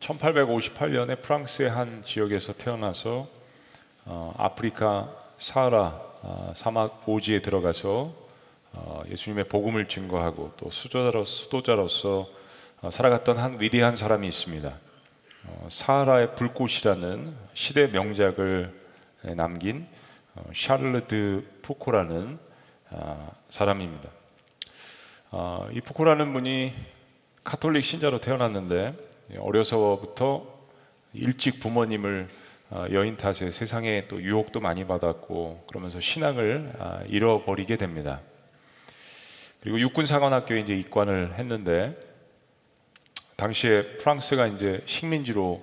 1858년에 프랑스의 한 지역에서 태어나서 어, 아프리카 사하라 어, 사막 오지에 들어가서 어, 예수님의 복음을 증거하고 또 수도자로, 수도자로서 어, 살아갔던 한 위대한 사람이 있습니다. 어, 사하라의 불꽃이라는 시대 명작을 남긴 어, 샤를르 드 푸코라는 어, 사람입니다. 어, 이 푸코라는 분이 카톨릭 신자로 태어났는데 어려서부터 일찍 부모님을 어, 여인 탓에 세상에 또 유혹도 많이 받았고 그러면서 신앙을 아, 잃어버리게 됩니다. 그리고 육군 사관학교에 이제 입관을 했는데 당시에 프랑스가 이제 식민지로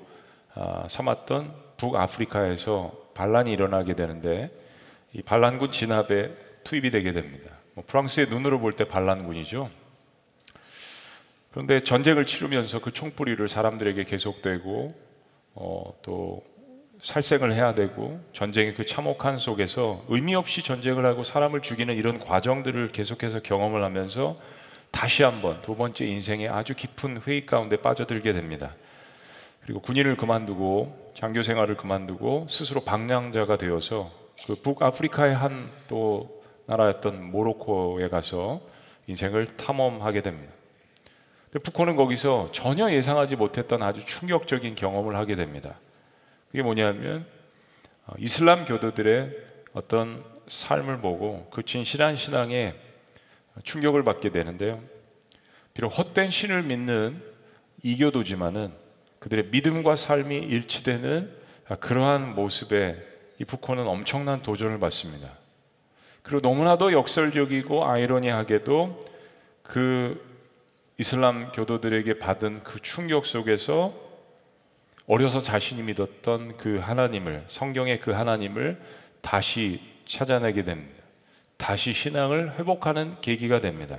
아, 삼았던 북아프리카에서 반란이 일어나게 되는데 이 반란군 진압에 투입이 되게 됩니다. 뭐 프랑스의 눈으로 볼 때 반란군이죠. 그런데 전쟁을 치르면서 그 총뿌리를 사람들에게 계속되고 어, 또 살생을 해야 되고 전쟁의 그 참혹한 속에서 의미 없이 전쟁을 하고 사람을 죽이는 이런 과정들을 계속해서 경험을 하면서 다시 한번 두 번째 인생의 아주 깊은 회의 가운데 빠져들게 됩니다. 그리고 군인을 그만두고 장교 생활을 그만두고 스스로 방랑자가 되어서 그 북아프리카의 한 또 나라였던 모로코에 가서 인생을 탐험하게 됩니다. 근데 푸코는 거기서 전혀 예상하지 못했던 아주 충격적인 경험을 하게 됩니다. 그게 뭐냐면 어, 이슬람 교도들의 어떤 삶을 보고 그 진실한 신앙에 충격을 받게 되는데요. 비록 헛된 신을 믿는 이교도지만은 그들의 믿음과 삶이 일치되는 그러한 모습에 이 푸코는 엄청난 도전을 받습니다. 그리고 너무나도 역설적이고 아이러니하게도 그 이슬람 교도들에게 받은 그 충격 속에서 어려서 자신이 믿었던 그 하나님을 성경의 그 하나님을 다시 찾아내게 됩니다. 다시 신앙을 회복하는 계기가 됩니다.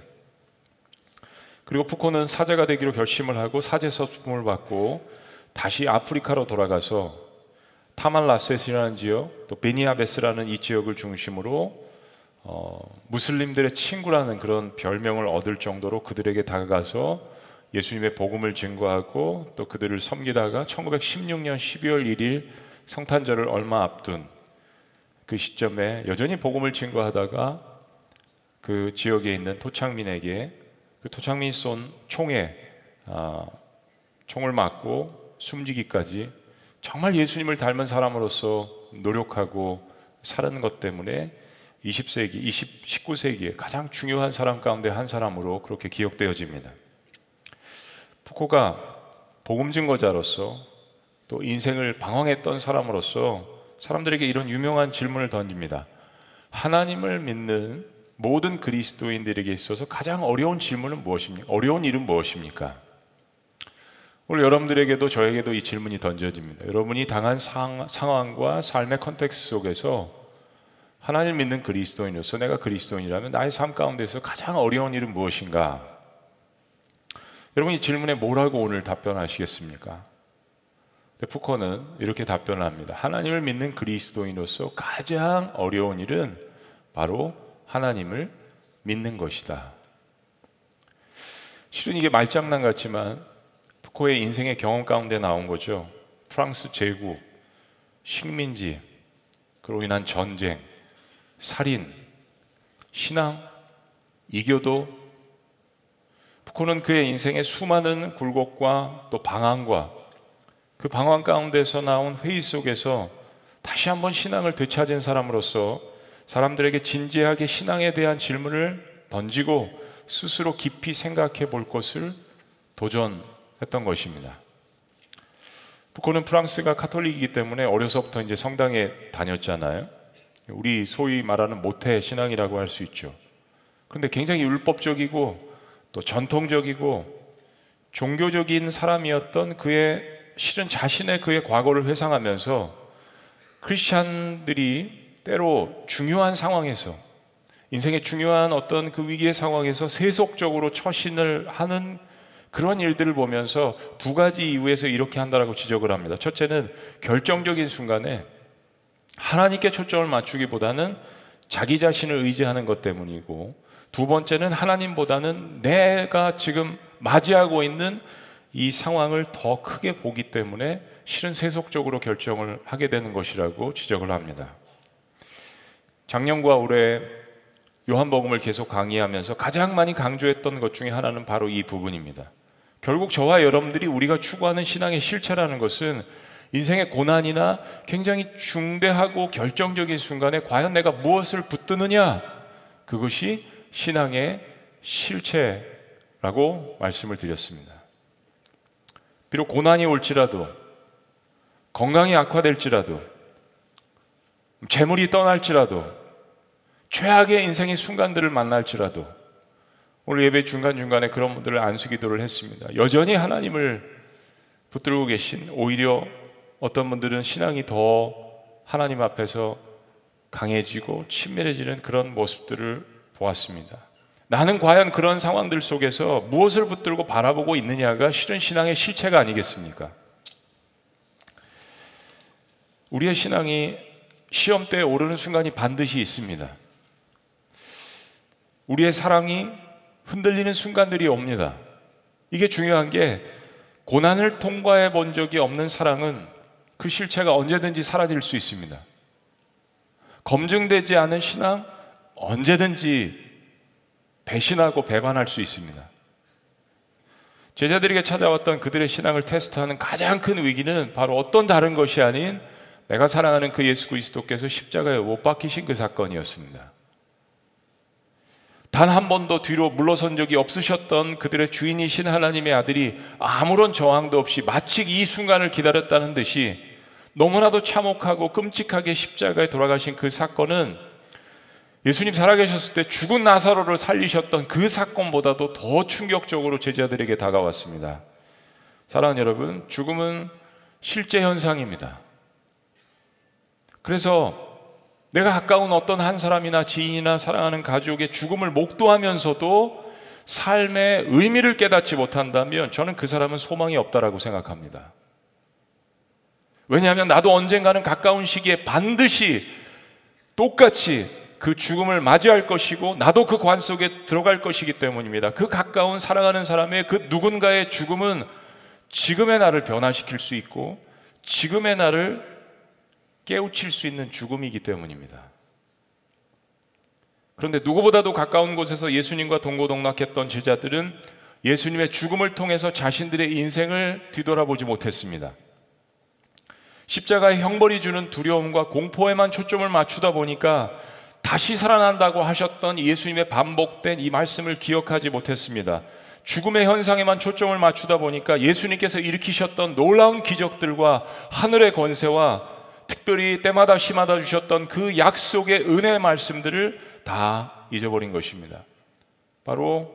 그리고 푸코는 사제가 되기로 결심을 하고 사제 서품을 받고 다시 아프리카로 돌아가서 타말라셋이라는 지역, 또 베니아베스라는 이 지역을 중심으로 어, 무슬림들의 친구라는 그런 별명을 얻을 정도로 그들에게 다가가서 예수님의 복음을 증거하고 또 그들을 섬기다가 1916년 12월 1일 성탄절을 얼마 앞둔 그 시점에 여전히 복음을 증거하다가 그 지역에 있는 토착민에게 그 토착민이 쏜 총에 아, 총을 맞고 숨지기까지 정말 예수님을 닮은 사람으로서 노력하고 사는 것 때문에 20세기, 20, 19세기에 가장 중요한 사람 가운데 한 사람으로 그렇게 기억되어집니다. 푸코가 복음 증거자로서 또 인생을 방황했던 사람으로서 사람들에게 이런 유명한 질문을 던집니다. 하나님을 믿는 모든 그리스도인들에게 있어서 가장 어려운 질문은 무엇입니까? 어려운 일은 무엇입니까? 오늘 여러분들에게도 저에게도 이 질문이 던져집니다. 여러분이 당한 상, 상황과 삶의 context 속에서 하나님 믿는 그리스도인으로서 내가 그리스도인이라면 나의 삶 가운데서 가장 어려운 일은 무엇인가? 여러분 이 질문에 뭐라고 오늘 답변하시겠습니까? 푸커는 이렇게 답변을 합니다. 하나님을 믿는 그리스도인으로서 가장 어려운 일은 바로 하나님을 믿는 것이다. 실은 이게 말장난 같지만 푸코의 인생의 경험 가운데 나온 거죠. 프랑스 제국, 식민지, 그로 인한 전쟁, 살인, 신앙, 이교도 푸코는 그의 인생의 수많은 굴곡과 또 방황과 그 방황 가운데서 나온 회의 속에서 다시 한번 신앙을 되찾은 사람으로서 사람들에게 진지하게 신앙에 대한 질문을 던지고 스스로 깊이 생각해 볼 것을 도전했던 것입니다. 푸코는 프랑스가 카톨릭이기 때문에 어려서부터 이제 성당에 다녔잖아요. 우리 소위 말하는 모태 신앙이라고 할 수 있죠. 근데 굉장히 율법적이고 또 전통적이고 종교적인 사람이었던 그의 실은 자신의 그의 과거를 회상하면서 크리스찬들이 때로 중요한 상황에서 인생의 중요한 어떤 그 위기의 상황에서 세속적으로 처신을 하는 그런 일들을 보면서 두 가지 이유에서 이렇게 한다라고 지적을 합니다. 첫째는 결정적인 순간에 하나님께 초점을 맞추기보다는 자기 자신을 의지하는 것 때문이고 두 번째는 하나님보다는 내가 지금 맞이하고 있는 이 상황을 더 크게 보기 때문에 실은 세속적으로 결정을 하게 되는 것이라고 지적을 합니다. 작년과 올해 요한복음을 계속 강의하면서 가장 많이 강조했던 것 중에 하나는 바로 이 부분입니다. 결국 저와 여러분들이 우리가 추구하는 신앙의 실체라는 것은 인생의 고난이나 굉장히 중대하고 결정적인 순간에 과연 내가 무엇을 붙드느냐 그것이 신앙의 실체라고 말씀을 드렸습니다. 비록 고난이 올지라도 건강이 악화될지라도 재물이 떠날지라도 최악의 인생의 순간들을 만날지라도 오늘 예배 중간중간에 그런 분들을 안수기도를 했습니다. 여전히 하나님을 붙들고 계신 오히려 어떤 분들은 신앙이 더 하나님 앞에서 강해지고 친밀해지는 그런 모습들을 보았습니다. 나는 과연 그런 상황들 속에서 무엇을 붙들고 바라보고 있느냐가 실은 신앙의 실체가 아니겠습니까? 우리의 신앙이 시험 때 오르는 순간이 반드시 있습니다. 우리의 사랑이 흔들리는 순간들이 옵니다. 이게 중요한 게 고난을 통과해 본 적이 없는 사랑은 그 실체가 언제든지 사라질 수 있습니다. 검증되지 않은 신앙 언제든지 배신하고 배반할 수 있습니다. 제자들에게 찾아왔던 그들의 신앙을 테스트하는 가장 큰 위기는 바로 어떤 다른 것이 아닌 내가 사랑하는 그 예수 그리스도께서 십자가에 못 박히신 그 사건이었습니다. 단 한 번도 뒤로 물러선 적이 없으셨던 그들의 주인이신 하나님의 아들이 아무런 저항도 없이 마치 이 순간을 기다렸다는 듯이 너무나도 참혹하고 끔찍하게 십자가에 돌아가신 그 사건은 예수님 살아계셨을 때 죽은 나사로를 살리셨던 그 사건보다도 더 충격적으로 제자들에게 다가왔습니다. 사랑하는 여러분, 죽음은 실제 현상입니다. 그래서 내가 가까운 어떤 한 사람이나 지인이나 사랑하는 가족의 죽음을 목도하면서도 삶의 의미를 깨닫지 못한다면 저는 그 사람은 소망이 없다라고 생각합니다. 왜냐하면 나도 언젠가는 가까운 시기에 반드시 똑같이 그 죽음을 맞이할 것이고 나도 그 관 속에 들어갈 것이기 때문입니다. 그 가까운 사랑하는 사람의 그 누군가의 죽음은 지금의 나를 변화시킬 수 있고 지금의 나를 깨우칠 수 있는 죽음이기 때문입니다. 그런데 누구보다도 가까운 곳에서 예수님과 동고동락했던 제자들은 예수님의 죽음을 통해서 자신들의 인생을 뒤돌아보지 못했습니다. 십자가의 형벌이 주는 두려움과 공포에만 초점을 맞추다 보니까 다시 살아난다고 하셨던 예수님의 반복된 이 말씀을 기억하지 못했습니다. 죽음의 현상에만 초점을 맞추다 보니까 예수님께서 일으키셨던 놀라운 기적들과 하늘의 권세와 특별히 때마다 심하다 주셨던 그 약속의 은혜 말씀들을 다 잊어버린 것입니다. 바로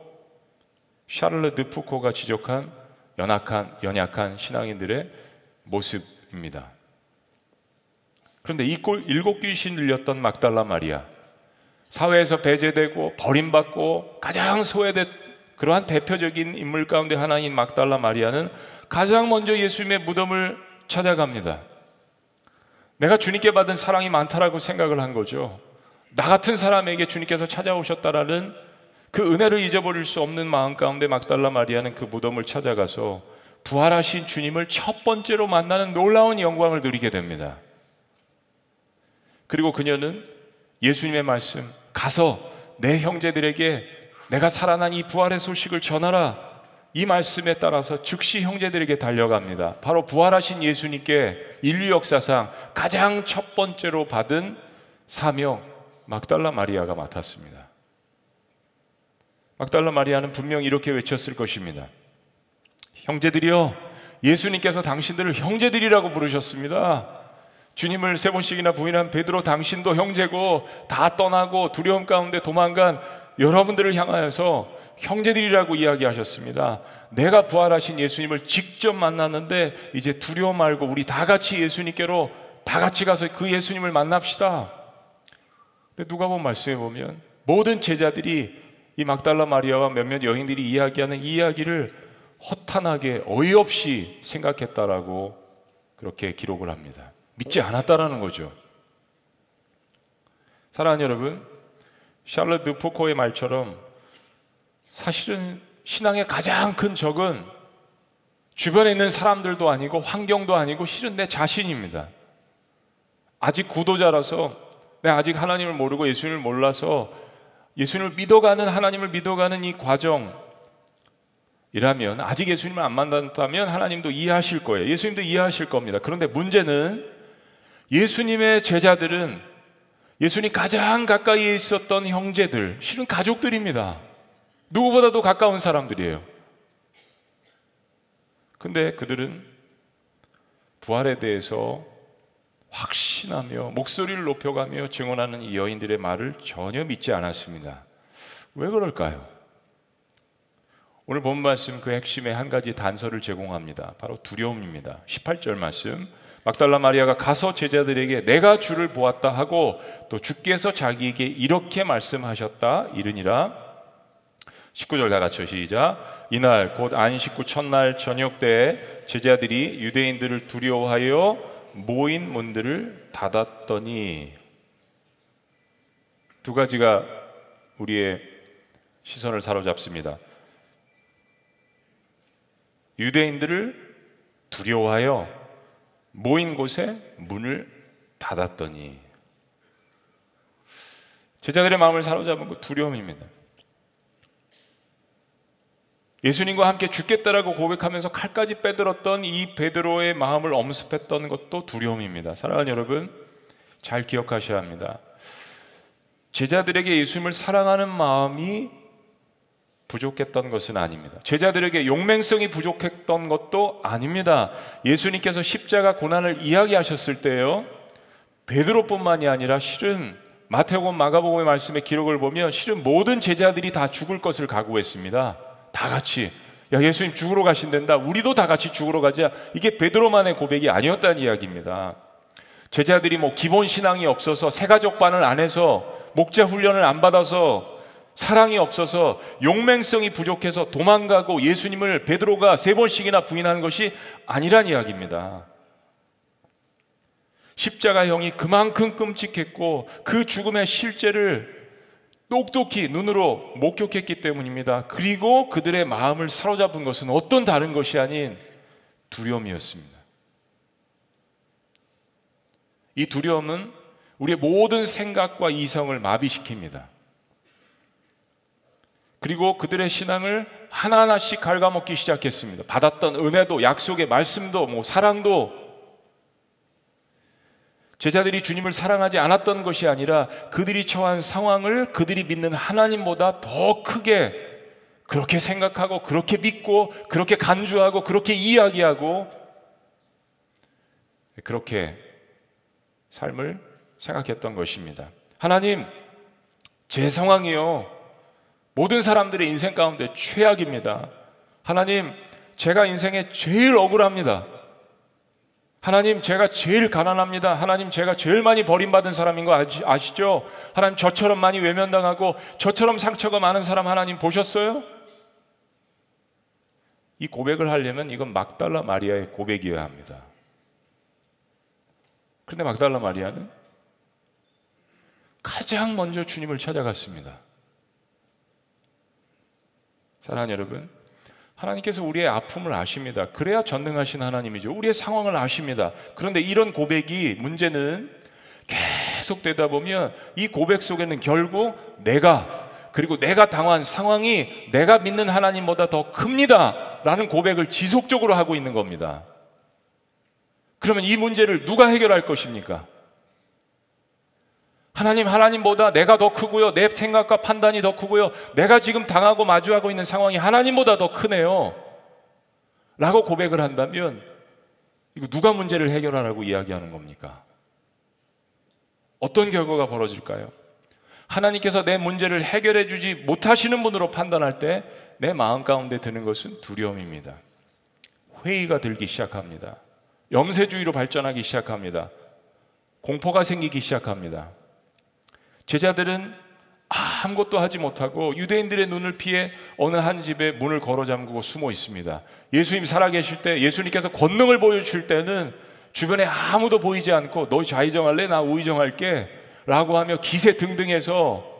샤를르 드푸코가 지적한 연약한 연약한 신앙인들의 모습입니다. 그런데 이 일곱 귀신 들렸던 막달라 마리아 사회에서 배제되고 버림받고 가장 소외된 그러한 대표적인 인물 가운데 하나인 막달라 마리아는 가장 먼저 예수님의 무덤을 찾아갑니다. 내가 주님께 받은 사랑이 많다라고 생각을 한 거죠. 나 같은 사람에게 주님께서 찾아오셨다라는 그 은혜를 잊어버릴 수 없는 마음 가운데 막달라 마리아는 그 무덤을 찾아가서 부활하신 주님을 첫 번째로 만나는 놀라운 영광을 누리게 됩니다. 그리고 그녀는 예수님의 말씀, 가서 내 형제들에게 내가 살아난 이 부활의 소식을 전하라. 이 말씀에 따라서 즉시 형제들에게 달려갑니다. 바로 부활하신 예수님께 인류 역사상 가장 첫 번째로 받은 사명 막달라 마리아가 맡았습니다. 막달라 마리아는 분명 이렇게 외쳤을 것입니다. 형제들이여, 예수님께서 당신들을 형제들이라고 부르셨습니다. 주님을 세 번씩이나 부인한 베드로 당신도 형제고 다 떠나고 두려움 가운데 도망간 여러분들을 향하여서 형제들이라고 이야기하셨습니다. 내가 부활하신 예수님을 직접 만났는데 이제 두려워 말고 우리 다 같이 예수님께로 다 같이 가서 그 예수님을 만납시다. 근데 누가 본 말씀해 보면 모든 제자들이 이 막달라 마리아와 몇몇 여인들이 이야기하는 이 이야기를 허탄하게 어이없이 생각했다라고 그렇게 기록을 합니다. 믿지 않았다라는 거죠. 사랑하는 여러분, 샬롯 푸코의 말처럼 사실은 신앙의 가장 큰 적은 주변에 있는 사람들도 아니고 환경도 아니고 실은 내 자신입니다. 아직 구도자라서 내가 아직 하나님을 모르고 예수님을 몰라서 예수님을 믿어가는 하나님을 믿어가는 이 과정 이라면 아직 예수님을 안 만났다면 하나님도 이해하실 거예요. 예수님도 이해하실 겁니다. 그런데 문제는 예수님의 제자들은 예수님 가장 가까이에 있었던 형제들, 실은 가족들입니다. 누구보다도 가까운 사람들이에요. 근데 그들은 부활에 대해서 확신하며 목소리를 높여가며 증언하는 이 여인들의 말을 전혀 믿지 않았습니다. 왜 그럴까요? 오늘 본 말씀 그 핵심의 한 가지 단서를 제공합니다. 바로 두려움입니다. 18절 말씀. 막달라 마리아가 가서 제자들에게 내가 주를 보았다 하고 또 주께서 자기에게 이렇게 말씀하셨다 이르니라 19절 다 같이 시작 이날 곧 안식구 첫날 저녁 때에 제자들이 유대인들을 두려워하여 모인 문들을 닫았더니 두 가지가 우리의 시선을 사로잡습니다. 유대인들을 두려워하여 모인 곳에 문을 닫았더니 제자들의 마음을 사로잡은 것 두려움입니다. 예수님과 함께 죽겠다라고 고백하면서 칼까지 빼들었던 이 베드로의 마음을 엄습했던 것도 두려움입니다. 사랑하는 여러분, 잘 기억하셔야 합니다. 제자들에게 예수님을 사랑하는 마음이 부족했던 것은 아닙니다. 제자들에게 용맹성이 부족했던 것도 아닙니다. 예수님께서 십자가 고난을 이야기하셨을 때요. 베드로뿐만이 아니라 실은 마태복음 마가복음의 말씀의 기록을 보면 실은 모든 제자들이 다 죽을 것을 각오했습니다. 다 같이 야 예수님 죽으러 가신단다. 우리도 다 같이 죽으러 가자. 이게 베드로만의 고백이 아니었다는 이야기입니다. 제자들이 뭐 기본 신앙이 없어서 세가족 반을 안 해서 목자 훈련을 안 받아서 사랑이 없어서 용맹성이 부족해서 도망가고 예수님을 베드로가 세 번씩이나 부인하는 것이 아니란 이야기입니다. 십자가형이 그만큼 끔찍했고 그 죽음의 실제를 똑똑히 눈으로 목격했기 때문입니다. 그리고 그들의 마음을 사로잡은 것은 어떤 다른 것이 아닌 두려움이었습니다. 이 두려움은 우리의 모든 생각과 이성을 마비시킵니다. 그리고 그들의 신앙을 하나하나씩 갉아먹기 시작했습니다. 받았던 은혜도, 약속의 말씀도, 뭐 사랑도 제자들이 주님을 사랑하지 않았던 것이 아니라 그들이 처한 상황을 그들이 믿는 하나님보다 더 크게 그렇게 생각하고 그렇게 믿고 그렇게 간주하고 그렇게 이야기하고 그렇게 삶을 생각했던 것입니다. 하나님, 제 상황이요. 모든 사람들의 인생 가운데 최악입니다. 하나님, 제가 인생에 제일 억울합니다. 하나님, 제가 제일 가난합니다. 하나님, 제가 제일 많이 버림받은 사람인 거 아시, 죠 하나님, 저처럼 많이 외면당하고 저처럼 상처가 많은 사람 하나님 보셨어요? 이 고백을 하려면 이건 막달라 마리아의 고백이어야 합니다. 그런데 막달라 마리아는 가장 먼저 주님을 찾아갔습니다. 사랑하는 여러분, 하나님께서 우리의 아픔을 아십니다. 그래야 전능하신 하나님이죠. 우리의 상황을 아십니다. 그런데 이런 고백이 문제는 계속 되다 보면 이 고백 속에는 결국 내가 그리고 내가 당한 상황이 내가 믿는 하나님보다 더 큽니다. 라는 고백을 지속적으로 하고 있는 겁니다. 그러면 이 문제를 누가 해결할 것입니까? 하나님, 하나님보다 내가 더 크고요. 내 생각과 판단이 더 크고요. 내가 지금 당하고 마주하고 있는 상황이 하나님보다 더 크네요. 라고 고백을 한다면, 이거 누가 문제를 해결하라고 이야기하는 겁니까? 어떤 결과가 벌어질까요? 하나님께서 내 문제를 해결해 주지 못하시는 분으로 판단할 때 내 마음 가운데 드는 것은 두려움입니다. 회의가 들기 시작합니다. 염세주의로 발전하기 시작합니다. 공포가 생기기 시작합니다. 제자들은 아무것도 하지 못하고 유대인들의 눈을 피해 어느 한 집에 문을 걸어 잠그고 숨어 있습니다. 예수님 살아계실 때 예수님께서 권능을 보여주실 때는 주변에 아무도 보이지 않고 너 좌의정할래? 나 우의정할게 라고 하며 기세 등등해서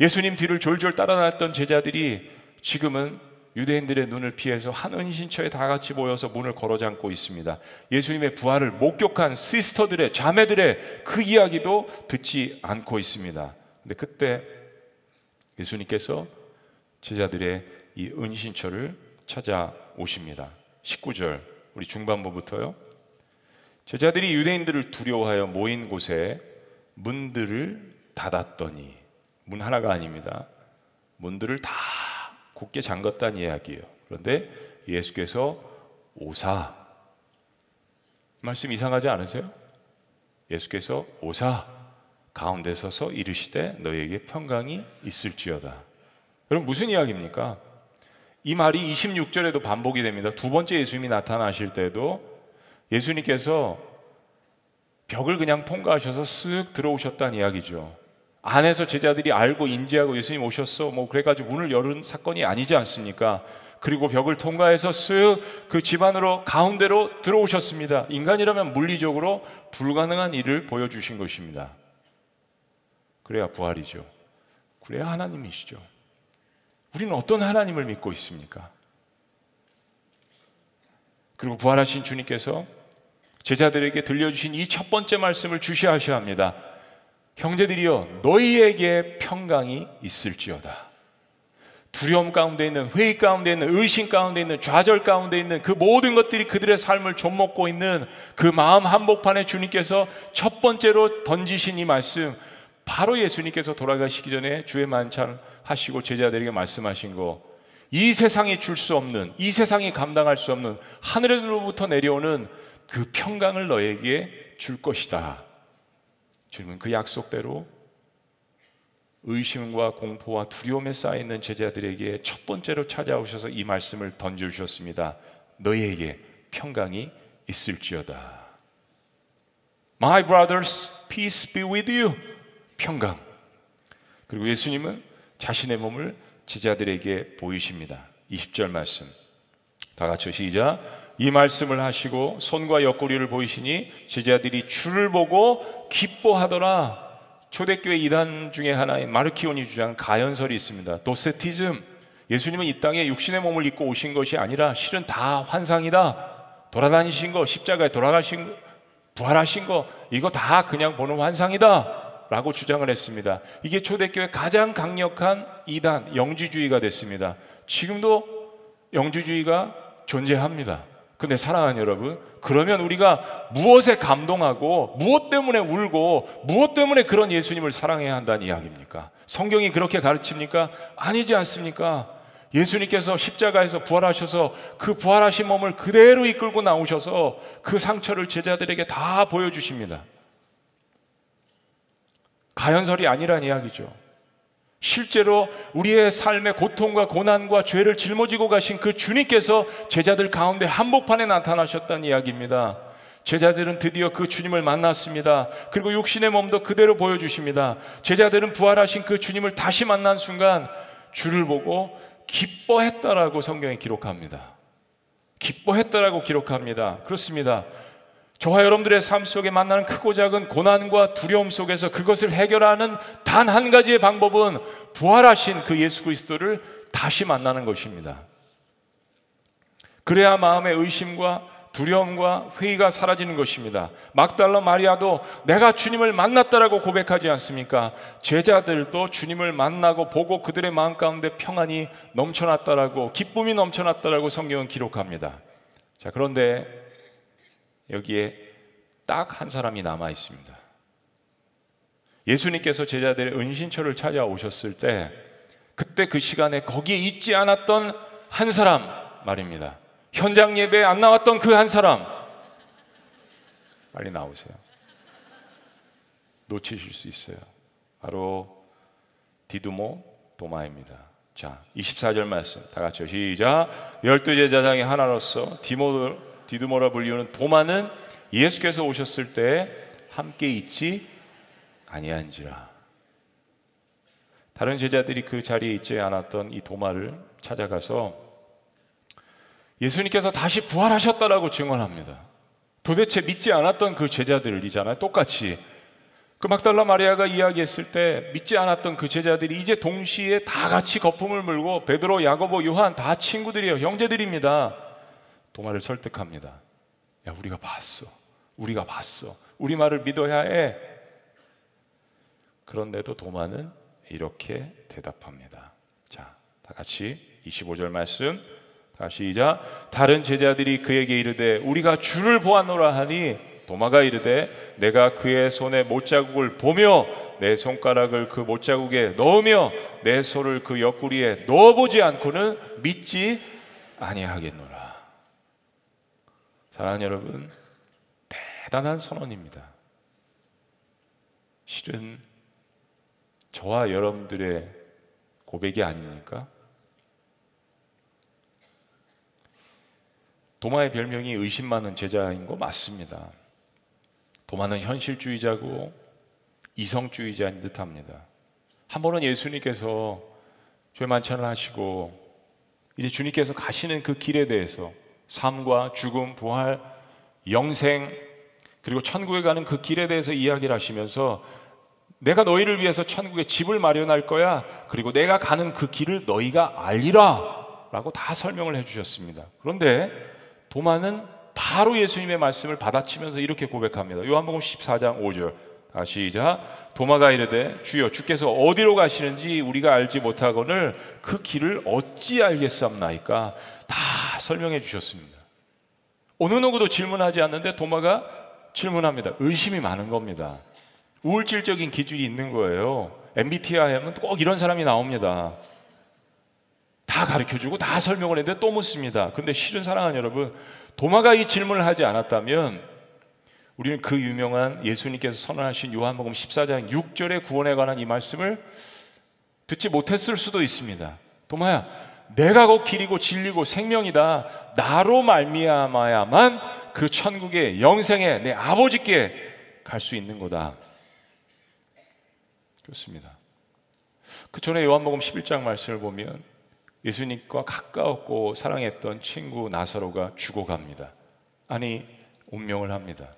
예수님 뒤를 졸졸 따라다녔던 제자들이 지금은 유대인들의 눈을 피해서 한 은신처에 다 같이 모여서 문을 걸어 잠고 있습니다. 예수님의 부활을 목격한 시스터들의 자매들의 그 이야기도 듣지 않고 있습니다. 근데 그때 예수님께서 제자들의 이 은신처를 찾아오십니다. 19절 우리 중반부부터요. 제자들이 유대인들을 두려워하여 모인 곳에 문들을 닫았더니 문 하나가 아닙니다. 문들을 다 굳게 잠갔다는 이야기예요. 그런데 예수께서 오사 말씀 이상하지 않으세요? 예수께서 오사 가운데 서서 이르시되 너에게 평강이 있을지어다. 여러분 무슨 이야기입니까? 이 말이 26절에도 반복이 됩니다. 두 번째 예수님이 나타나실 때도 예수님께서 벽을 그냥 통과하셔서 쓱 들어오셨다는 이야기죠. 안에서 제자들이 알고 인지하고 예수님 오셨어. 뭐 그래가지고 문을 열은 사건이 아니지 않습니까? 그리고 벽을 통과해서 쓱 그 집안으로 가운데로 들어오셨습니다. 인간이라면 물리적으로 불가능한 일을 보여주신 것입니다. 그래야 부활이죠. 그래야 하나님이시죠. 우리는 어떤 하나님을 믿고 있습니까? 그리고 부활하신 주님께서 제자들에게 들려주신 이 첫 번째 말씀을 주시하셔야 합니다. 형제들이여 너희에게 평강이 있을지어다. 두려움 가운데 있는 회의 가운데 있는 의심 가운데 있는 좌절 가운데 있는 그 모든 것들이 그들의 삶을 좀먹고 있는 그 마음 한복판에 주님께서 첫 번째로 던지신 이 말씀 바로 예수님께서 돌아가시기 전에 주의 만찬 하시고 제자들에게 말씀하신 거. 이 세상이 줄 수 없는, 이 세상이 감당할 수 없는 하늘로부터 내려오는 그 평강을 너에게 줄 것이다. 주님은 그 약속대로 의심과 공포와 두려움에 쌓여 있는 제자들에게 첫 번째로 찾아오셔서 이 말씀을 던져 주셨습니다. 너희에게 평강이 있을지어다. My brothers, peace be with you. 평강. 그리고 예수님은 자신의 몸을 제자들에게 보이십니다. 20절 말씀. 다 같이 시작. 이 말씀을 하시고 손과 옆구리를 보이시니 제자들이 주를 보고 기뻐하더라. 초대교회 이단 중에 하나인 마르키온이 주장한 가연설이 있습니다. 도세티즘. 예수님은 이 땅에 육신의 몸을 입고 오신 것이 아니라 실은 다 환상이다. 돌아다니신 거, 십자가에 돌아가신 거, 부활하신 거, 이거 다 그냥 보는 환상이다. 라고 주장을 했습니다. 이게 초대교회 가장 강력한 이단, 영지주의가 됐습니다. 지금도 영지주의가 존재합니다. 근데 사랑하는 여러분, 그러면 우리가 무엇에 감동하고 무엇 때문에 울고 무엇 때문에 그런 예수님을 사랑해야 한다는 이야기입니까? 성경이 그렇게 가르칩니까? 아니지 않습니까? 예수님께서 십자가에서 부활하셔서 그 부활하신 몸을 그대로 이끌고 나오셔서 그 상처를 제자들에게 다 보여주십니다. 가연설이 아니란 이야기죠. 실제로 우리의 삶의 고통과 고난과 죄를 짊어지고 가신 그 주님께서 제자들 가운데 한복판에 나타나셨다는 이야기입니다. 제자들은 드디어 그 주님을 만났습니다. 그리고 육신의 몸도 그대로 보여주십니다. 제자들은 부활하신 그 주님을 다시 만난 순간 주를 보고 기뻐했다라고 성경에 기록합니다. 기뻐했다라고 기록합니다. 그렇습니다. 저와 여러분들의 삶 속에 만나는 크고 작은 고난과 두려움 속에서 그것을 해결하는 단 한 가지의 방법은 부활하신 그 예수 그리스도를 다시 만나는 것입니다. 그래야 마음의 의심과 두려움과 회의가 사라지는 것입니다. 막달라 마리아도 내가 주님을 만났다라고 고백하지 않습니까? 제자들도 주님을 만나고 보고 그들의 마음 가운데 평안이 넘쳐났다라고 기쁨이 넘쳐났다라고 성경은 기록합니다. 자, 그런데 여기에 딱 한 사람이 남아 있습니다. 예수님께서 제자들의 은신처를 찾아오셨을 때 그때 그 시간에 거기에 있지 않았던 한 사람 말입니다. 현장 예배에 안 나왔던 그 한 사람 빨리 나오세요. 놓치실 수 있어요. 바로 디두모 도마입니다. 자, 24절 말씀 다 같이 시작. 열두 제자 중에 하나로서 디모 디두모라 불리우는 도마는 예수께서 오셨을 때 함께 있지 아니한지라. 다른 제자들이 그 자리에 있지 않았던 이 도마를 찾아가서 예수님께서 다시 부활하셨다라고 증언합니다. 도대체 믿지 않았던 그 제자들이잖아요. 똑같이 그 막달라 마리아가 이야기했을 때 믿지 않았던 그 제자들이 이제 동시에 다 같이 거품을 물고 베드로, 야고보, 요한 다 친구들이에요. 형제들입니다. 도마를 설득합니다. 야, 우리가 봤어. 우리가 봤어. 우리 말을 믿어야 해. 그런데도 도마는 이렇게 대답합니다. 자, 다 같이 25절 말씀 다시 시작. 다른 제자들이 그에게 이르되 우리가 주를 보았노라 하니 도마가 이르되 내가 그의 손에 못자국을 보며 내 손가락을 그 못자국에 넣으며 내 손을 그 옆구리에 넣어보지 않고는 믿지 아니하겠노라. 사랑하는 여러분, 대단한 선언입니다. 실은 저와 여러분들의 고백이 아닙니까? 도마의 별명이 의심 많은 제자인 거 맞습니다. 도마는 현실주의자고 이성주의자인 듯 합니다. 한 번은 예수님께서 죄 만찬을 하시고 이제 주님께서 가시는 그 길에 대해서 삶과 죽음, 부활, 영생 그리고 천국에 가는 그 길에 대해서 이야기를 하시면서 내가 너희를 위해서 천국에 집을 마련할 거야. 그리고 내가 가는 그 길을 너희가 알리라. 라고 다 설명을 해 주셨습니다. 그런데 도마는 바로 예수님의 말씀을 받아치면서 이렇게 고백합니다. 요한복음 14장 5절. 다시 자 도마가 이르되 주여 주께서 어디로 가시는지 우리가 알지 못하거늘 그 길을 어찌 알겠사옵나이까 다 설명해 주셨습니다. 어느 누구도 질문하지 않는데 도마가 질문합니다. 의심이 많은 겁니다. 우울질적인 기준이 있는 거예요. MBTI 하면 꼭 이런 사람이 나옵니다. 다 가르쳐 주고 다 설명을 했는데 또 묻습니다. 근데 실은 사랑하는 여러분, 도마가 이 질문을 하지 않았다면 우리는 그 유명한 예수님께서 선언하신 요한복음 14장 6절의 구원에 관한 이 말씀을 듣지 못했을 수도 있습니다. 도마야, 내가 곧 길이고 진리고 생명이다. 나로 말미암아야만 그 천국의 영생에 내 아버지께 갈 수 있는 거다. 그렇습니다. 그 전에 요한복음 11장 말씀을 보면 예수님과 가까웠고 사랑했던 친구 나사로가 죽어갑니다. 아니 운명을 합니다.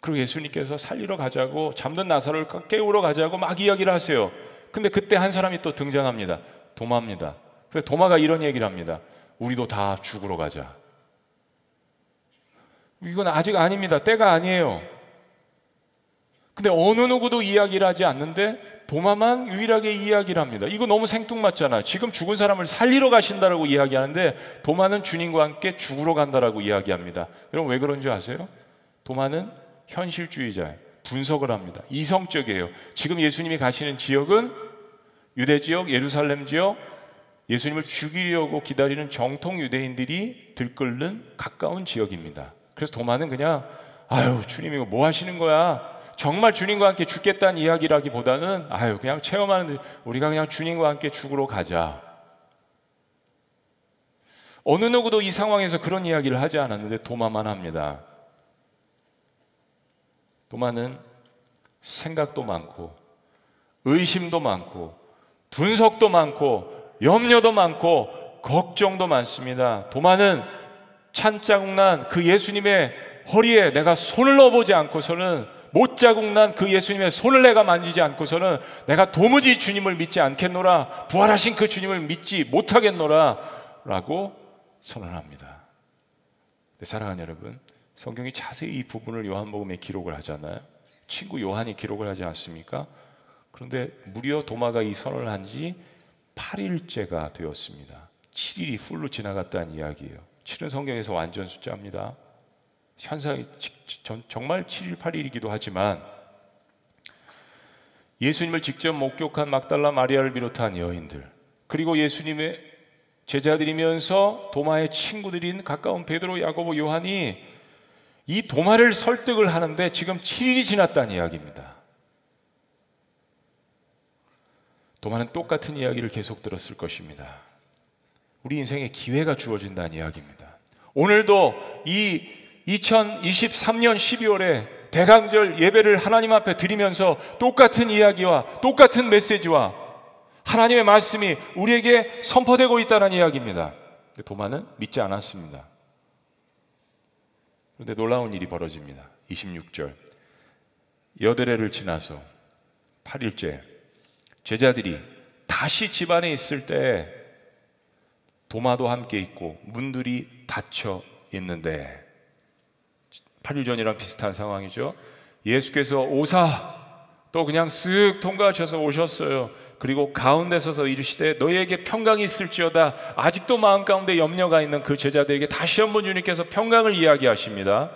그리고 예수님께서 살리러 가자고 잠든 나사로를 깨우러 가자고 막 이야기를 하세요. 근데 그때 한 사람이 또 등장합니다. 도마입니다. 그래서 도마가 이런 얘기를 합니다. 우리도 다 죽으러 가자. 이건 아직 아닙니다. 때가 아니에요. 근데 어느 누구도 이야기를 하지 않는데 도마만 유일하게 이야기를 합니다. 이거 너무 생뚱맞잖아. 지금 죽은 사람을 살리러 가신다라고 이야기하는데 도마는 주님과 함께 죽으러 간다라고 이야기합니다. 여러분 왜 그런지 아세요? 도마는 현실주의자예요. 분석을 합니다. 이성적이에요. 지금 예수님이 가시는 지역은 유대 지역, 예루살렘 지역, 예수님을 죽이려고 기다리는 정통 유대인들이 들끓는 가까운 지역입니다. 그래서 도마는 그냥 아유 주님 이거 뭐 하시는 거야? 정말 주님과 함께 죽겠다는 이야기라기보다는 아유 그냥 체험하는 우리가 그냥 주님과 함께 죽으러 가자. 어느 누구도 이 상황에서 그런 이야기를 하지 않았는데 도마만 합니다. 도마는 생각도 많고 의심도 많고 분석도 많고 염려도 많고 걱정도 많습니다. 도마는 찬자국난 그 예수님의 허리에 내가 손을 넣어보지 않고서는 못자국 난 그 예수님의 손을 내가 만지지 않고서는 내가 도무지 주님을 믿지 않겠노라 부활하신 그 주님을 믿지 못하겠노라 라고 선언합니다 네, 사랑하는 여러분 성경이 자세히 이 부분을 요한복음에 기록을 하잖아요 친구 요한이 기록을 하지 않습니까? 그런데 무려 도마가 이 선언을 한지 8일째가 되었습니다. 7일이 풀로 지나갔다는 이야기예요. 7은 성경에서 완전 숫자입니다. 현상이 정말 7일 8일이기도 하지만 예수님을 직접 목격한 막달라 마리아를 비롯한 여인들 그리고 예수님의 제자들이면서 도마의 친구들인 가까운 베드로, 야고보, 요한이 이 도마를 설득을 하는데 지금 7일이 지났다는 이야기입니다. 도마는 똑같은 이야기를 계속 들었을 것입니다. 우리 인생에 기회가 주어진다는 이야기입니다. 오늘도 이 2023년 12월에 대강절 예배를 하나님 앞에 드리면서 똑같은 이야기와 똑같은 메시지와 하나님의 말씀이 우리에게 선포되고 있다는 이야기입니다. 도마는 믿지 않았습니다. 그런데 놀라운 일이 벌어집니다. 26절. 여드레를 지나서 8일째 제자들이 다시 집안에 있을 때 도마도 함께 있고 문들이 닫혀 있는데 8일 전이랑 비슷한 상황이죠. 예수께서 오사 또 그냥 쓱 통과하셔서 오셨어요. 그리고 가운데 서서 이르시되 너희에게 평강이 있을지어다 아직도 마음 가운데 염려가 있는 그 제자들에게 다시 한번 주님께서 평강을 이야기하십니다.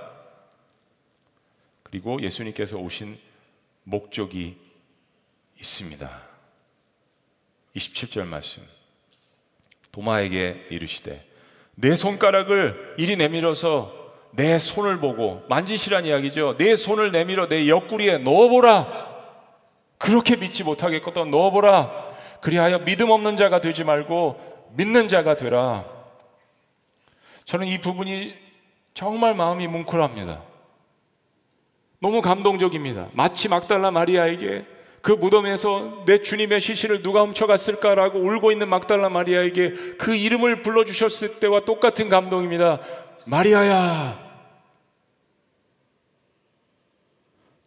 그리고 예수님께서 오신 목적이 있습니다. 27절 말씀. 도마에게 이르시되 내 손가락을 이리 내밀어서 내 손을 보고 만지시란 이야기죠. 내 손을 내밀어 내 옆구리에 넣어보라. 그렇게 믿지 못하겠거든 넣어보라. 그리하여 믿음 없는 자가 되지 말고 믿는 자가 되라. 저는 이 부분이 정말 마음이 뭉클합니다. 너무 감동적입니다. 마치 막달라 마리아에게 그 무덤에서 내 주님의 시신을 누가 훔쳐갔을까라고 울고 있는 막달라 마리아에게 그 이름을 불러주셨을 때와 똑같은 감동입니다. 마리아야,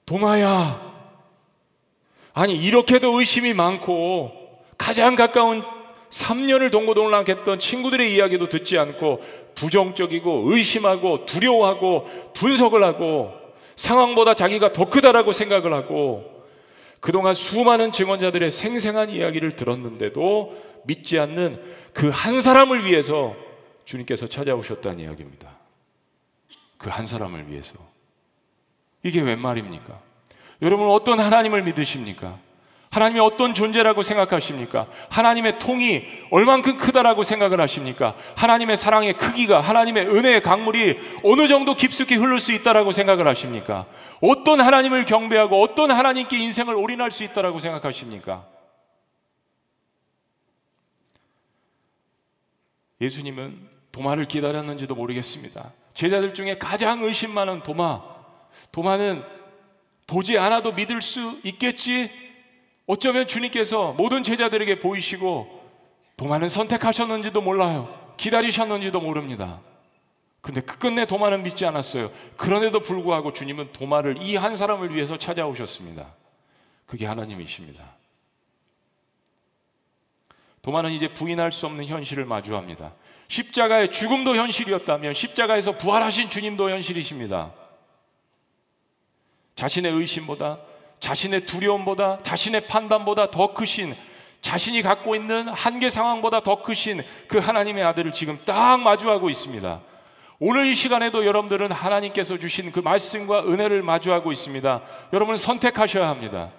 동아야. 아니, 이렇게도 의심이 많고 가장 가까운 3년을 동고동락했던 친구들의 이야기도 듣지 않고 부정적이고 의심하고 두려워하고 분석을 하고 상황보다 자기가 더 크다라고 생각을 하고 그동안 수많은 증언자들의 생생한 이야기를 들었는데도 믿지 않는 그 한 사람을 위해서 주님께서 찾아오셨다는 이야기입니다. 그 한 사람을 위해서. 이게 웬 말입니까? 여러분 어떤 하나님을 믿으십니까? 하나님이 어떤 존재라고 생각하십니까? 하나님의 통이 얼만큼 크다라고 생각을 하십니까? 하나님의 사랑의 크기가 하나님의 은혜의 강물이 어느 정도 깊숙이 흐를 수 있다라고 생각을 하십니까? 어떤 하나님을 경배하고 어떤 하나님께 인생을 올인할 수 있다라고 생각하십니까? 예수님은 도마를 기다렸는지도 모르겠습니다. 제자들 중에 가장 의심 많은 도마. 도마는 보지 않아도 믿을 수 있겠지? 어쩌면 주님께서 모든 제자들에게 보이시고 도마는 선택하셨는지도 몰라요. 기다리셨는지도 모릅니다. 근데 끝끝내 도마는 믿지 않았어요. 그런데도 불구하고 주님은 도마를 이 한 사람을 위해서 찾아오셨습니다. 그게 하나님이십니다. 도마는 이제 부인할 수 없는 현실을 마주합니다. 십자가의 죽음도 현실이었다면 십자가에서 부활하신 주님도 현실이십니다. 자신의 의심보다 자신의 두려움보다 자신의 판단보다 더 크신 자신이 갖고 있는 한계 상황보다 더 크신 그 하나님의 아들을 지금 딱 마주하고 있습니다. 오늘 이 시간에도 여러분들은 하나님께서 주신 그 말씀과 은혜를 마주하고 있습니다. 여러분 선택하셔야 합니다.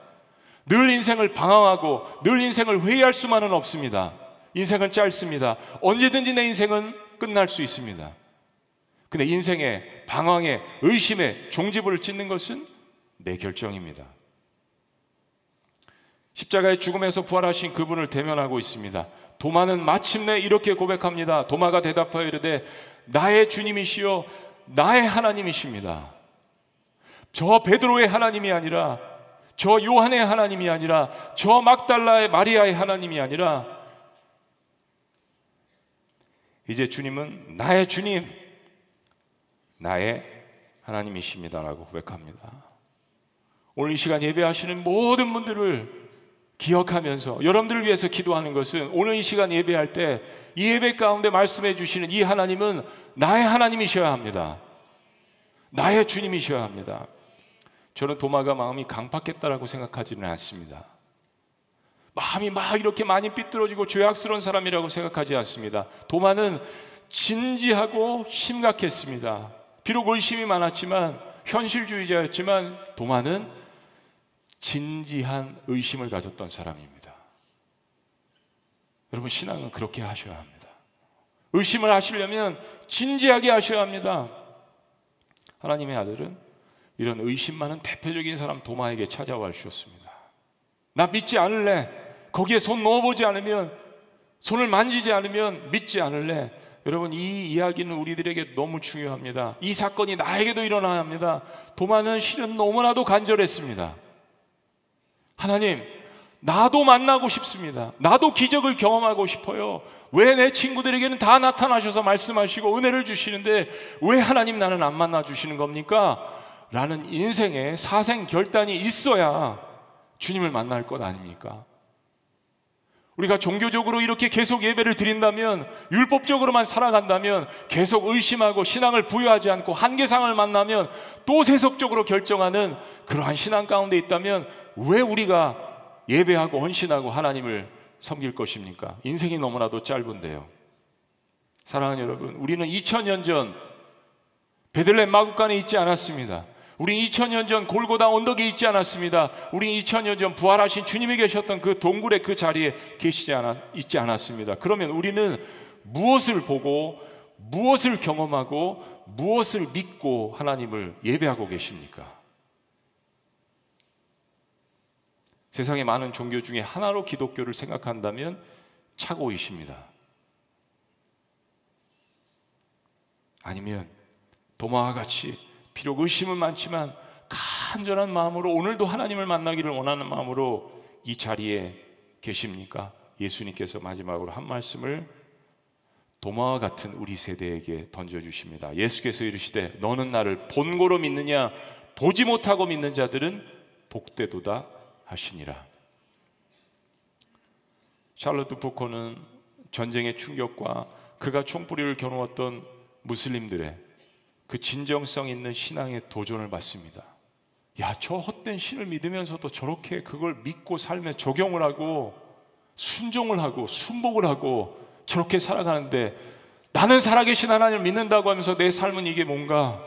늘 인생을 방황하고 늘 인생을 회의할 수만은 없습니다. 인생은 짧습니다. 언제든지 내 인생은 끝날 수 있습니다. 근데 인생의 방황에 의심에 종지부를 찍는 것은 내 결정입니다. 십자가의 죽음에서 부활하신 그분을 대면하고 있습니다. 도마는 마침내 이렇게 고백합니다. 도마가 대답하여 이르되 나의 주님이시요 나의 하나님이십니다. 저 베드로의 하나님이 아니라 저 요한의 하나님이 아니라 저 막달라의 마리아의 하나님이 아니라 이제 주님은 나의 주님 나의 하나님이십니다라고 고백합니다. 오늘 이 시간 예배하시는 모든 분들을 기억하면서 여러분들을 위해서 기도하는 것은 오늘 이 시간 예배할 때 이 예배 가운데 말씀해 주시는 이 하나님은 나의 하나님이셔야 합니다. 나의 주님이셔야 합니다. 저는 도마가 마음이 강팍했다라고 생각하지는 않습니다. 마음이 막 이렇게 많이 삐뚤어지고 죄악스러운 사람이라고 생각하지 않습니다. 도마는 진지하고 심각했습니다. 비록 의심이 많았지만 현실주의자였지만 도마는 진지한 의심을 가졌던 사람입니다. 여러분, 신앙은 그렇게 하셔야 합니다. 의심을 하시려면 진지하게 하셔야 합니다. 하나님의 아들은 이런 의심 많은 대표적인 사람 도마에게 찾아와 주셨습니다. 나 믿지 않을래. 거기에 손 넣어보지 않으면, 손을 만지지 않으면 믿지 않을래. 여러분, 이 이야기는 우리들에게 너무 중요합니다. 이 사건이 나에게도 일어나야 합니다. 도마는 실은 너무나도 간절했습니다. 하나님, 나도 만나고 싶습니다. 나도 기적을 경험하고 싶어요. 왜 내 친구들에게는 다 나타나셔서 말씀하시고 은혜를 주시는데 왜 하나님 나는 안 만나 주시는 겁니까? 라는 인생의 사생 결단이 있어야 주님을 만날 것 아닙니까? 우리가 종교적으로 이렇게 계속 예배를 드린다면, 율법적으로만 살아간다면, 계속 의심하고 신앙을 부여하지 않고 한계상을 만나면 또 세속적으로 결정하는 그러한 신앙 가운데 있다면 왜 우리가 예배하고 헌신하고 하나님을 섬길 것입니까? 인생이 너무나도 짧은데요. 사랑하는 여러분, 우리는 2000년 전 베들레헴 마국간에 있지 않았습니다. 우리 2000년 전 골고다 언덕에 있지 않았습니다. 우리 2000년 전 부활하신 주님이 계셨던 그 동굴의 그 자리에 계시지 않았, 있지 않았습니다. 그러면 우리는 무엇을 보고 무엇을 경험하고 무엇을 믿고 하나님을 예배하고 계십니까? 세상의 많은 종교 중에 하나로 기독교를 생각한다면 착오이십니다. 아니면 도마와 같이 비록 의심은 많지만 간절한 마음으로 오늘도 하나님을 만나기를 원하는 마음으로 이 자리에 계십니까? 예수님께서 마지막으로 한 말씀을 도마와 같은 우리 세대에게 던져주십니다. 예수께서 이르시되 너는 나를 본고로 믿느냐 보지 못하고 믿는 자들은 복되도다 하시니라. 샬롯트 부코는 전쟁의 충격과 그가 총뿌리를 겨누었던 무슬림들의 그 진정성 있는 신앙의 도전을 받습니다. 야, 저 헛된 신을 믿으면서도 저렇게 그걸 믿고 삶에 적용을 하고 순종을 하고 순복을 하고 저렇게 살아가는데 나는 살아계신 하나님을 믿는다고 하면서 내 삶은 이게 뭔가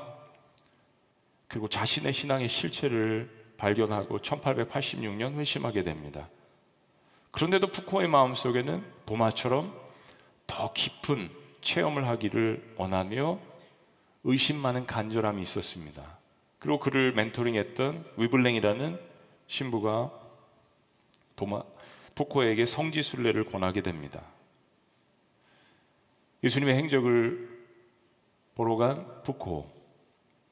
그리고 자신의 신앙의 실체를 발견하고 1886년 회심하게 됩니다. 그런데도 푸코의 마음속에는 도마처럼 더 깊은 체험을 하기를 원하며 의심 많은 간절함이 있었습니다. 그리고 그를 멘토링했던 위블랭이라는 신부가 도마 푸코에게 성지 순례를 권하게 됩니다. 예수님의 행적을 보러 간 푸코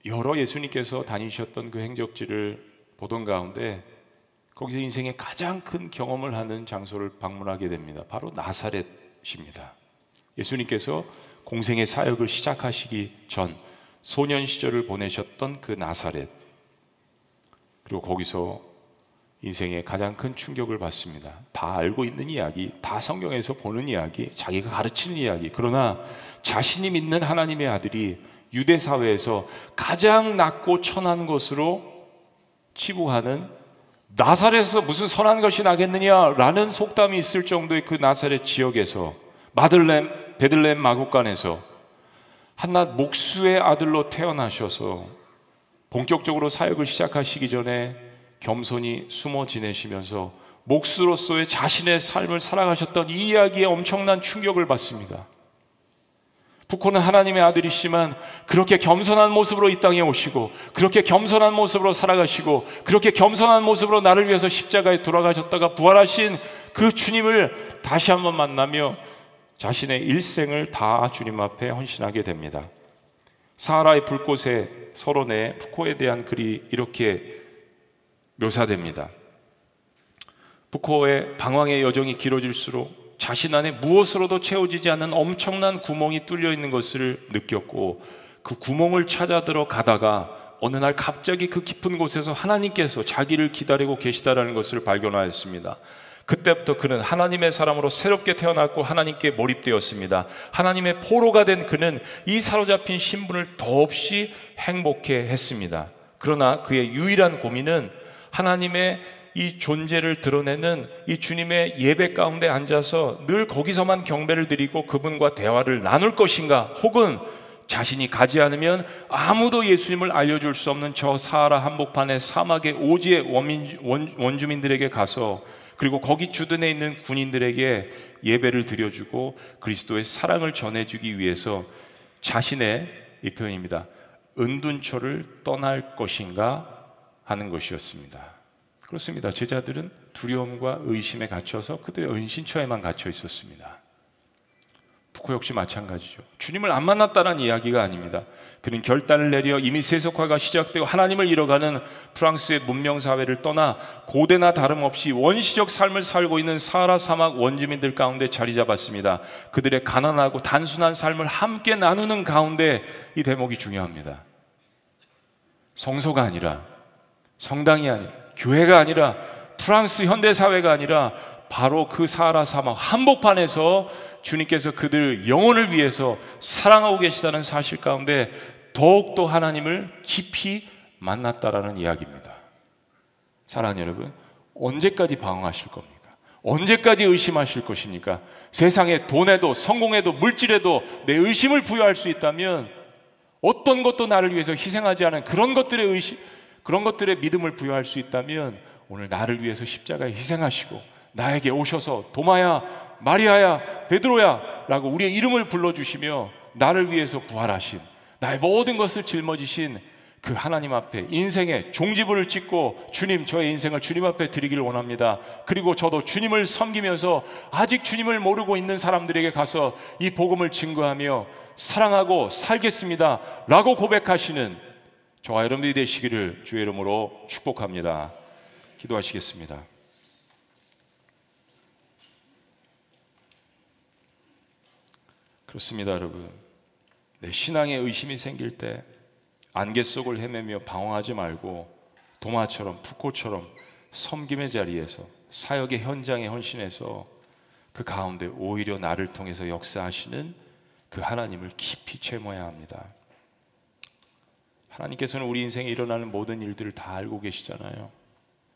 여러 예수님께서 다니셨던 그 행적지를 보던 가운데 거기서 인생의 가장 큰 경험을 하는 장소를 방문하게 됩니다. 바로 나사렛입니다. 예수님께서 공생의 사역을 시작하시기 전 소년 시절을 보내셨던 그 나사렛. 그리고 거기서 인생의 가장 큰 충격을 받습니다. 다 알고 있는 이야기, 다 성경에서 보는 이야기, 자기가 가르치는 이야기. 그러나 자신이 믿는 하나님의 아들이 유대 사회에서 가장 낮고 천한 것으로 치부하는 나사렛에서 무슨 선한 것이 나겠느냐라는 속담이 있을 정도의 그 나사렛 지역에서 마들렘 베들레헴 마국간에서 한낱 목수의 아들로 태어나셔서 본격적으로 사역을 시작하시기 전에 겸손히 숨어 지내시면서 목수로서의 자신의 삶을 살아가셨던 이 이야기에 엄청난 충격을 받습니다. 부코는 하나님의 아들이시지만 그렇게 겸손한 모습으로 이 땅에 오시고 그렇게 겸손한 모습으로 살아가시고 그렇게 겸손한 모습으로 나를 위해서 십자가에 돌아가셨다가 부활하신 그 주님을 다시 한번 만나며 자신의 일생을 다 주님 앞에 헌신하게 됩니다. 사하라의 불꽃에 서론에 푸코에 대한 글이 이렇게 묘사됩니다. 푸코의 방황의 여정이 길어질수록 자신 안에 무엇으로도 채워지지 않는 엄청난 구멍이 뚫려 있는 것을 느꼈고 그 구멍을 찾아 들어 가다가 어느 날 갑자기 그 깊은 곳에서 하나님께서 자기를 기다리고 계시다라는 것을 발견하였습니다. 그때부터 그는 하나님의 사람으로 새롭게 태어났고 하나님께 몰입되었습니다. 하나님의 포로가 된 그는 이 사로잡힌 신분을 더없이 행복해 했습니다. 그러나 그의 유일한 고민은 하나님의 이 존재를 드러내는 이 주님의 예배 가운데 앉아서 늘 거기서만 경배를 드리고 그분과 대화를 나눌 것인가 혹은 자신이 가지 않으면 아무도 예수님을 알려줄 수 없는 저 사하라 한복판의 사막의 오지의 원민, 원, 원주민들에게 가서 그리고 거기 주둔해 있는 군인들에게 예배를 드려주고 그리스도의 사랑을 전해주기 위해서 자신의 이 표현입니다. 은둔처를 떠날 것인가 하는 것이었습니다. 그렇습니다. 제자들은 두려움과 의심에 갇혀서 그들의 은신처에만 갇혀 있었습니다. 푸코 역시 마찬가지죠. 주님을 안 만났다는 이야기가 아닙니다. 그는 결단을 내려 이미 세속화가 시작되고 하나님을 잃어가는 프랑스의 문명 사회를 떠나 고대나 다름없이 원시적 삶을 살고 있는 사하라 사막 원주민들 가운데 자리 잡았습니다. 그들의 가난하고 단순한 삶을 함께 나누는 가운데 이 대목이 중요합니다. 성소가 아니라 성당이 아니라 교회가 아니라 프랑스 현대 사회가 아니라 바로 그 사하라 사막 한복판에서 주님께서 그들 영혼을 위해서 사랑하고 계시다는 사실 가운데 더욱더 하나님을 깊이 만났다라는 이야기입니다. 사랑하는 여러분, 언제까지 방황하실 겁니까? 언제까지 의심하실 것입니까? 세상에 돈에도 성공에도 물질에도 내 의심을 부여할 수 있다면 어떤 것도 나를 위해서 희생하지 않은 그런 것들의 의심, 그런 것들의 믿음을 부여할 수 있다면 오늘 나를 위해서 십자가에 희생하시고 나에게 오셔서 도마야, 마리아야, 베드로야 라고 우리의 이름을 불러주시며 나를 위해서 부활하신 나의 모든 것을 짊어지신 그 하나님 앞에 인생의 종지부를 찍고 주님 저의 인생을 주님 앞에 드리기를 원합니다. 그리고 저도 주님을 섬기면서 아직 주님을 모르고 있는 사람들에게 가서 이 복음을 증거하며 사랑하고 살겠습니다. 라고 고백하시는 저와 여러분들이 되시기를 주의 이름으로 축복합니다. 기도하시겠습니다. 그렇습니다, 여러분. 내 신앙에 의심이 생길 때 안개 속을 헤매며 방황하지 말고 도마처럼 푸코처럼 섬김의 자리에서 사역의 현장에 헌신해서 그 가운데 오히려 나를 통해서 역사하시는 그 하나님을 깊이 채모해야 합니다. 하나님께서는 우리 인생에 일어나는 모든 일들을 다 알고 계시잖아요.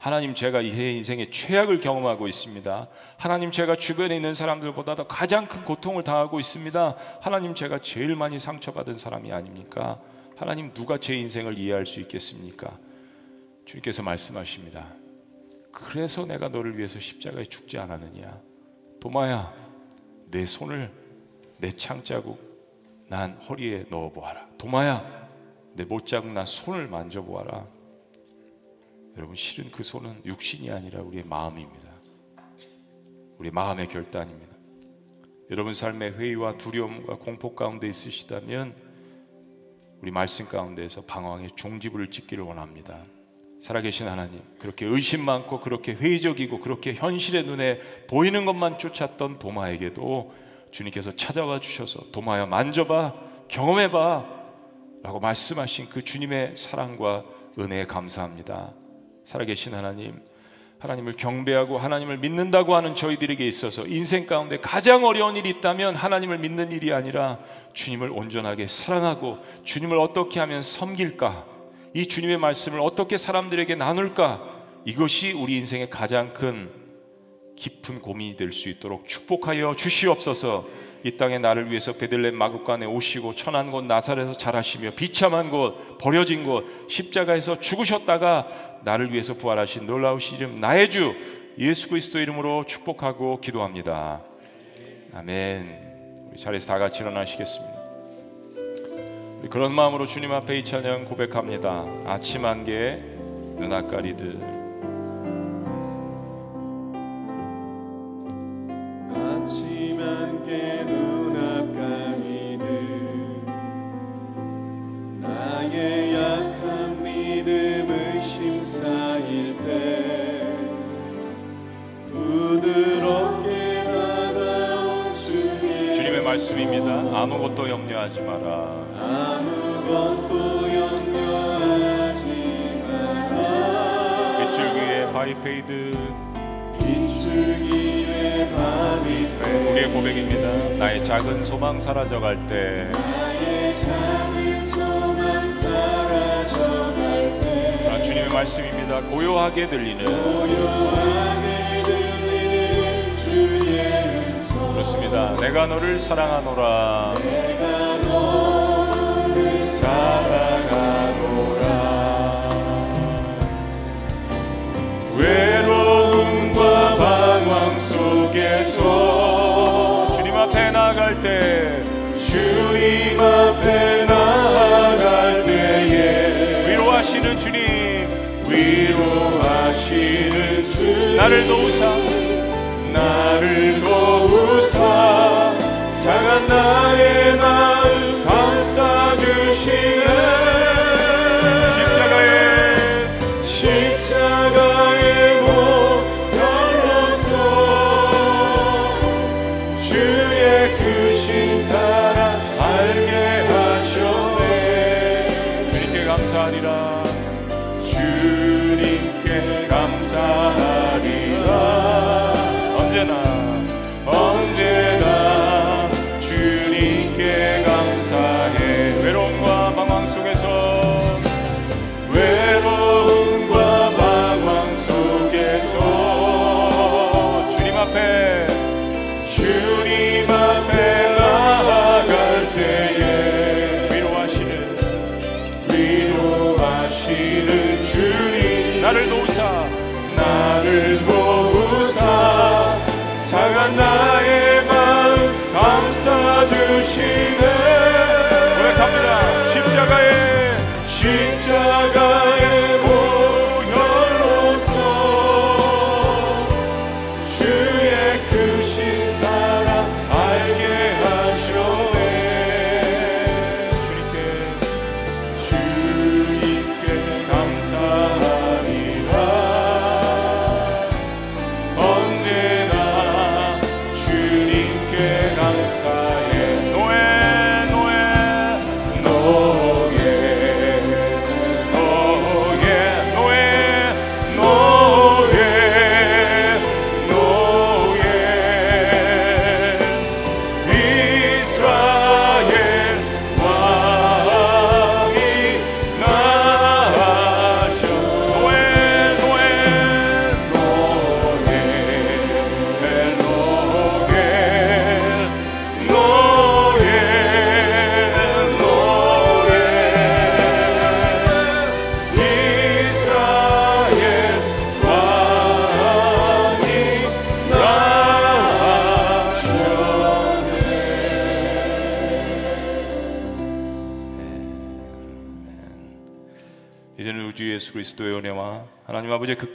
하나님 제가 제 인생에 최악을 경험하고 있습니다. 하나님 제가 주변에 있는 사람들보다도 가장 큰 고통을 당하고 있습니다. 하나님 제가 제일 많이 상처받은 사람이 아닙니까? 하나님 누가 제 인생을 이해할 수 있겠습니까? 주님께서 말씀하십니다. 그래서 내가 너를 위해서 십자가에 죽지 않았느냐? 도마야, 내 손을 내 창자국 난 허리에 넣어 보아라. 도마야, 내 못자국 난 손을 만져 보아라. 여러분 실은 그 손은 육신이 아니라 우리의 마음입니다. 우리 마음의 결단입니다. 여러분 삶의 회의와 두려움과 공포 가운데 있으시다면 우리 말씀 가운데에서 방황의 종지부를 찍기를 원합니다. 살아계신 하나님, 그렇게 의심 많고 그렇게 회의적이고 그렇게 현실의 눈에 보이는 것만 쫓았던 도마에게도 주님께서 찾아와 주셔서 도마야 만져봐, 경험해봐 라고 말씀하신 그 주님의 사랑과 은혜에 감사합니다. 살아계신 하나님, 하나님을 경배하고 하나님을 믿는다고 하는 저희들에게 있어서 인생 가운데 가장 어려운 일이 있다면 하나님을 믿는 일이 아니라 주님을 온전하게 사랑하고 주님을 어떻게 하면 섬길까? 이 주님의 말씀을 어떻게 사람들에게 나눌까? 이것이 우리 인생의 가장 큰 깊은 고민이 될 수 있도록 축복하여 주시옵소서. 이 땅에 나를 위해서 베들레 마국간에 오시고 천한 곳 나사렛에서 자라시며 비참한 곳 버려진 곳 십자가에서 죽으셨다가 나를 위해서 부활하신 놀라우신 이름 나의 주 예수 그리스도 이름으로 축복하고 기도합니다. 아멘. 우리 자리에서 다 같이 일어나시겠습니다. 그런 마음으로 주님 앞에 이 찬양 고백합니다. 아침 안개 눈 앞가리들 말씀입니다. 아무것도 염려하지 마라. 아무것도 염려하지 마라. 빗줄기에 바위 패이듯. 빗줄기에 바위 패이듯. 우리의 고백입니다. 나의 작은 소망 사라져갈 때. 나의 작은 소망 사라져갈 때. 아, 주님의 말씀입니다. 고요하게 들리는. 고요하게 그렇습니다. 내가 너를 사랑하노라. 내가 너를 사랑하노라. 외로움과 방황 속에서 주님 앞에 나아갈 때 주님 앞에 나아갈 때에 위로하시는 주님 위로하시는 주님 나를 도우사 나를 도우사 상한 나의 마음 감싸 주시네. 십자가에. 십자가의 못 별로서 주의 크신 사랑 알게 하셨네. 주님께 감사하리라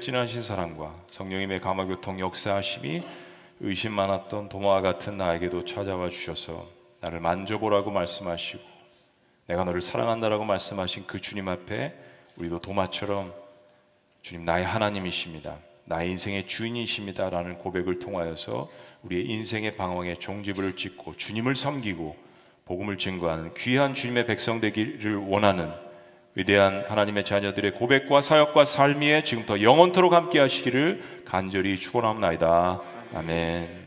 진하신 사랑과 성령님의 감화교통 역사하심이 의심 많았던 도마와 같은 나에게도 찾아와 주셔서 나를 만져보라고 말씀하시고 내가 너를 사랑한다라고 말씀하신 그 주님 앞에 우리도 도마처럼 주님 나의 하나님이십니다. 나의 인생의 주인이십니다라는 고백을 통하여서 우리의 인생의 방황에 종지부를 찍고 주님을 섬기고 복음을 증거하는 귀한 주님의 백성 되기를 원하는 위대한 하나님의 자녀들의 고백과 사역과 삶이 지금부터 영원토록 함께 하시기를 간절히 축원합니다. 아멘.